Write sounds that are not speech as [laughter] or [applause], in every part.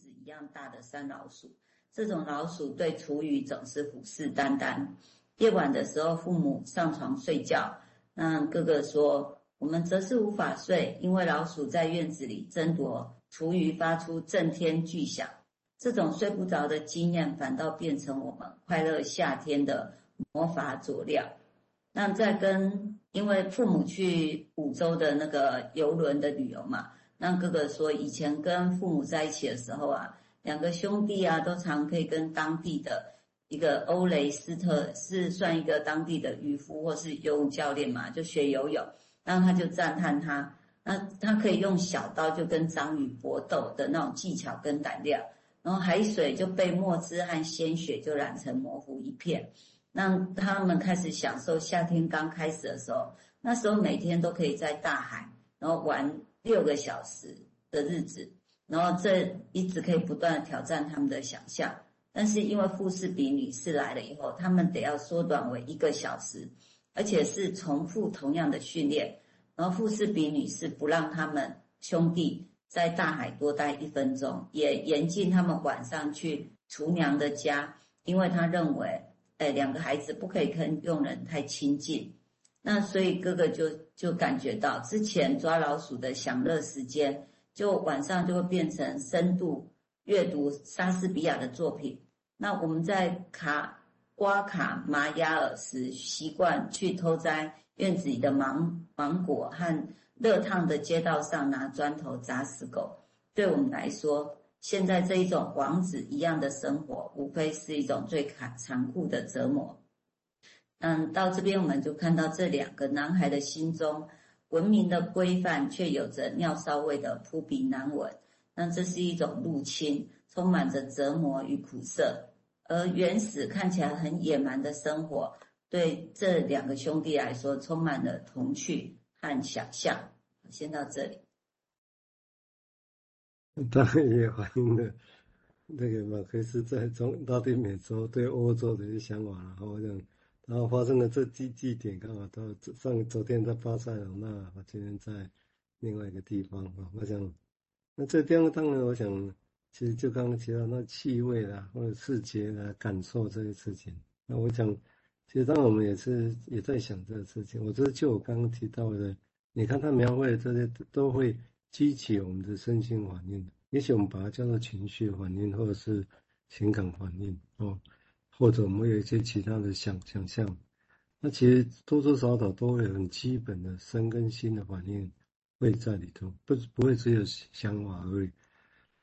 子一样大的山老鼠。这种老鼠对厨余总是虎视眈眈。夜晚的时候，父母上床睡觉，那哥哥说：“我们则是无法睡，因为老鼠在院子里争夺厨余，发出震天巨响。这种睡不着的经验，反倒变成我们快乐夏天的魔法佐料。”那在跟，因为父母去五洲的那个游轮的旅游嘛，那哥哥说，以前跟父母在一起的时候啊，两个兄弟啊，都常可以跟当地的。一个欧雷斯特是算一个当地的渔夫或是游泳教练嘛，就学游泳，然后他就赞叹他，那他可以用小刀就跟章鱼搏斗的那种技巧跟胆量，然后海水就被墨汁和鲜血就染成模糊一片，让他们开始享受夏天刚开始的时候，那时候每天都可以在大海然后玩六个小时的日子，然后这一直可以不断挑战他们的想象。但是因为富士比女士来了以后，他们得要缩短为一个小时，而且是重复同样的训练。然后富士比女士不让他们兄弟在大海多待一分钟，也严禁他们晚上去厨娘的家，因为他认为，哎，两个孩子不可以跟佣人太亲近。那所以哥哥就就感觉到，之前抓老鼠的享乐时间，就晚上就会变成深度。阅读莎士比亚的作品。那我们在卡瓜卡马亚尔时，习惯去偷摘院子里的芒芒果和热烫的街道上拿砖头砸死狗。对我们来说，现在这一种王子一样的生活，无非是一种最残残酷的折磨。嗯，到这边我们就看到这两个男孩的心中，文明的规范却有着尿骚味的扑鼻难闻。那这是一种入侵，充满着折磨与苦涩，而原始看起来很野蛮的生活，对这两个兄弟来说充满了童趣和想象。先到这里。当然也反映了那个马克思在中拉丁美洲对欧洲的一些想法，然后这样，然后发生了这几几点，刚好到上昨天在巴塞罗那，我今天在另外一个地方啊，我想。那这地方当然，我想，其实就刚刚提到那气味啦，或者视觉啦，感受这些事情。那我想，其实当然我们也是也在想这个事情。我觉得就我刚刚提到的，你看他描绘的这些都会激起我们的身心反应。也许我们把它叫做情绪反应，或者是情感反应哦，或者我们有一些其他的想想象。那其实多多少少都会有很基本的身跟心的反应。会在里头，不不会只有想法而已，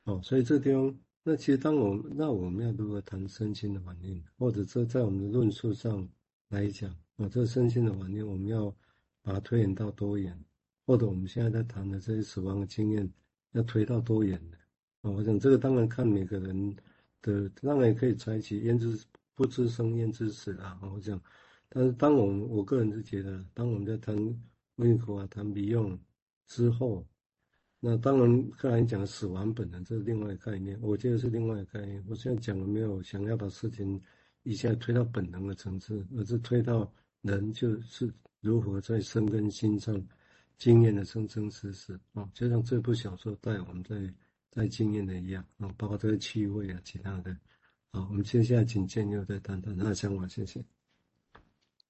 哦，所以这地方，那其实当我们那我们要如何谈身心的反应，或者这在我们的论述上来讲，啊，这身心的反应，我们要把它推演到多远，或者我们现在在谈的这些死亡的经验，要推到多远的，啊，我想这个当然看每个人的，当然也可以采取焉知不知生焉知死啊，我想，但是当我们我个人是觉得，当我们在谈维尼口啊，谈比用。之后，那当然，刚才讲死亡本能这是另外一概念，我觉得是另外一概念。我现在讲的没有想要把事情一下推到本能的层次，而是推到人就是如何在身跟心上经验的生生死死啊，就像这部小说带我们在在经验的一样啊，包括这个气味啊，其他的。好，我们接下来请建佑再谈谈他的想法，谢谢。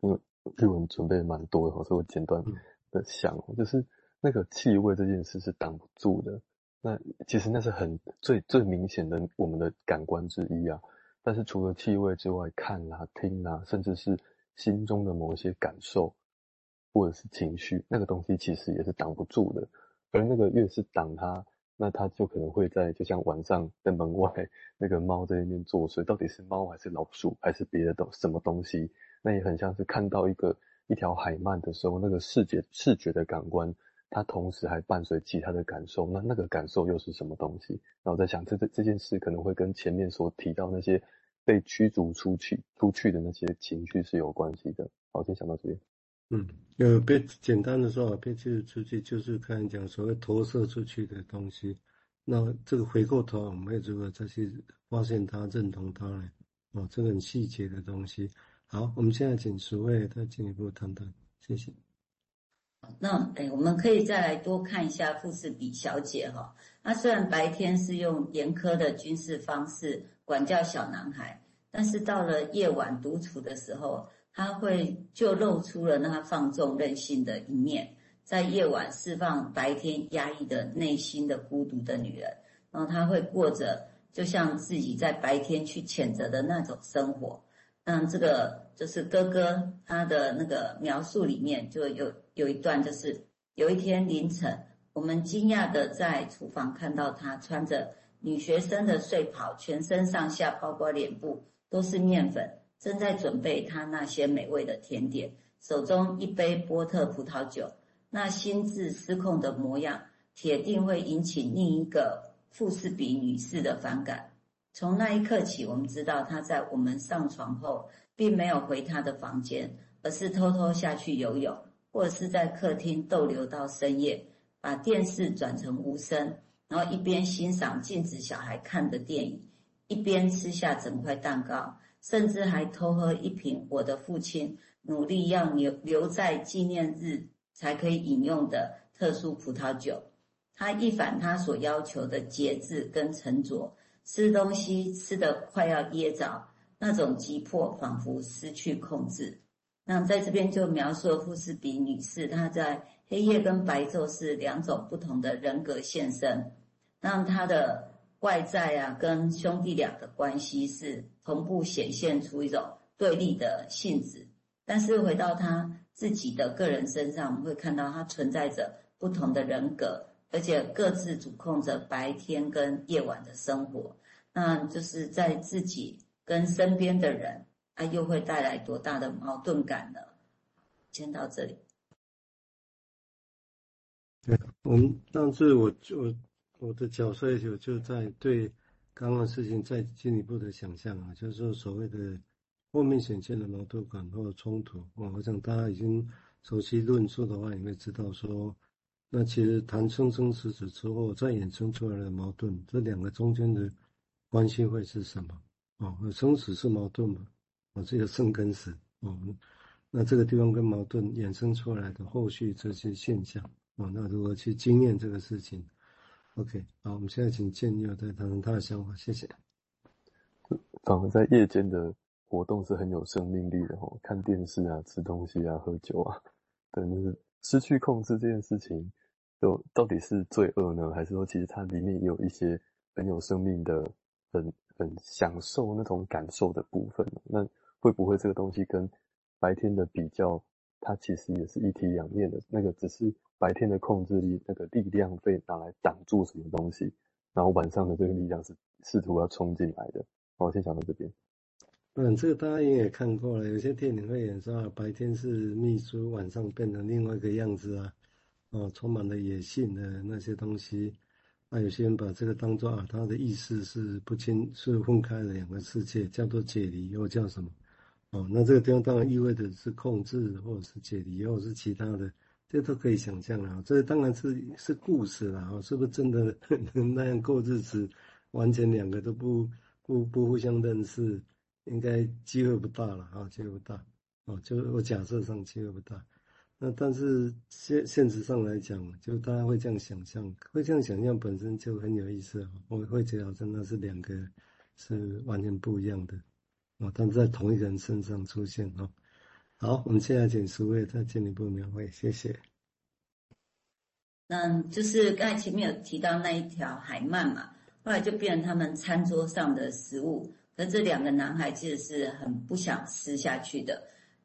因为日文准备蛮多的，所以我简短的想，嗯、就是。那个气味这件事是挡不住的，那其实那是很最最明显的我们的感官之一啊。但是除了气味之外，看啊、听啊，甚至是心中的某一些感受或者是情绪，那个东西其实也是挡不住的。而那个越是挡它，那它就可能会在就像晚上在门外那个猫在那边作祟，到底是猫还是老鼠还是别的东什么东西？那也很像是看到一个一条海鳗的时候，那个视觉视觉的感官。它同时还伴随其他的感受，那那个感受又是什么东西？然后在想，这这这件事可能会跟前面所提到那些被驱逐出去、出去的那些情绪是有关系的。好，先想到这边。嗯，有被简单的说，被驱逐出去就是看讲所谓投射出去的东西。那这个回过头，我们会如何再去发现它、认同它呢？哦，这个很细节的东西。好，我们现在请淑慧再进一步谈谈，谢谢。那哎，我们可以再来多看一下富士比小姐哈。她虽然白天是用严苛的军事方式管教小男孩，但是到了夜晚独处的时候，他会就露出了那放纵任性的一面，在夜晚释放白天压抑的内心的孤独的女人。然后他会过着就像自己在白天去谴责的那种生活。嗯，这个就是哥哥他的那个描述里面就有有一段，就是有一天凌晨，我们惊讶的在厨房看到他穿着女学生的睡袍，全身上下包括脸部都是面粉，正在准备他那些美味的甜点，手中一杯波特葡萄酒，那心智失控的模样，铁定会引起另一个富士比女士的反感。从那一刻起，我们知道他在我们上床后，并没有回他的房间，而是偷偷下去游泳，或者是在客厅逗留到深夜，把电视转成无声，然后一边欣赏禁止小孩看的电影，一边吃下整块蛋糕，甚至还偷喝一瓶我的父亲努力要留留在纪念日才可以饮用的特殊葡萄酒。他一反他所要求的节制跟沉着。吃东西吃得快要噎着，那种急迫仿佛失去控制。那在这边就描述了富士比女士，她在黑夜跟白昼是两种不同的人格现身。让她的外在啊，跟兄弟俩的关系是同步显现出一种对立的性质。但是回到他自己的个人身上，我们会看到他存在着不同的人格。而且各自主控着白天跟夜晚的生活，那就是在自己跟身边的人，啊，又会带来多大的矛盾感呢？先到这里。对，我们上次我就我的角色就就在对刚刚事情再进一步的想象啊，就是说所谓的后面显现的矛盾感或冲突，我想大家已经熟悉论述的话，你会知道说。那其实谈生生死死之后再衍生出来的矛盾，这两个中间的关系会是什么？哦，生死是矛盾嘛？哦，这个生跟死哦，那这个地方跟矛盾衍生出来的后续这些现象哦，那如何去经验这个事情？OK，好，我们现在请建佑再谈谈他的想法，谢谢。反而在夜间的活动是很有生命力的哦，看电视啊，吃东西啊，喝酒啊，等等。失去控制这件事情，就到底是罪恶呢，还是说其实它里面有一些很有生命的、很很享受那种感受的部分？那会不会这个东西跟白天的比较，它其实也是一体两面的？那个只是白天的控制力，那个力量被拿来挡住什么东西，然后晚上的这个力量是试图要冲进来的。好，我先讲到这边。嗯，这个大家应该也看过了，有些电影会演说啊白天是秘书，晚上变成另外一个样子啊，哦，充满了野性的那些东西。那有些人把这个当做啊，他的意识是不清，是分开的两个世界，叫做解离，又叫什么？哦，那这个地方当然意味着是控制，或者是解离，或者是其他的，这都可以想象啊。这当然是是故事了啊，是不是真的 [laughs] 那样过日子？完全两个都不不不互相认识。应该机会不大了啊，机会不大哦，就我假设上机会不大。那但是现现实上来讲，就大家会这样想象，会这样想象本身就很有意思啊。我会觉得真的是两个是完全不一样的啊，但在同一人身上出现啊。好，我们现在请书位再进一步描绘，谢谢。嗯，就是刚才前面有提到那一条海鳗嘛，后来就变成他们餐桌上的食物。可这两个男孩其实是很不想吃下去的，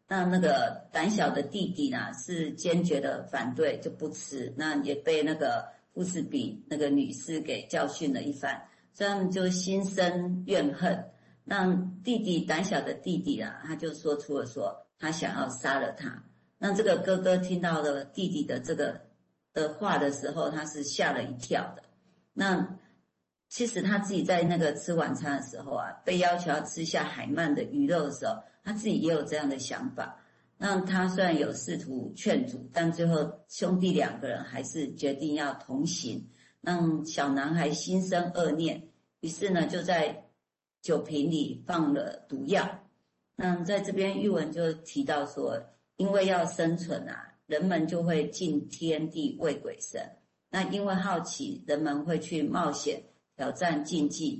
那那个胆小的弟弟呢，是坚决的反对，就不吃。那也被那个富士比那个女士给教训了一番，所以他们就心生怨恨。那弟弟胆小的弟弟啊，他就说出了说他想要杀了他。那这个哥哥听到了弟弟的这个的话的时候，他是吓了一跳的。那。其实他自己在那个吃晚餐的时候啊，被要求要吃下海鳗的鱼肉的时候，他自己也有这样的想法。那他虽然有试图劝阻，但最后兄弟两个人还是决定要同行。让小男孩心生恶念，于是呢就在酒瓶里放了毒药。那在这边玉文就提到说，因为要生存啊。人们就会进天地为鬼神。那因为好奇，人们会去冒险挑战禁忌，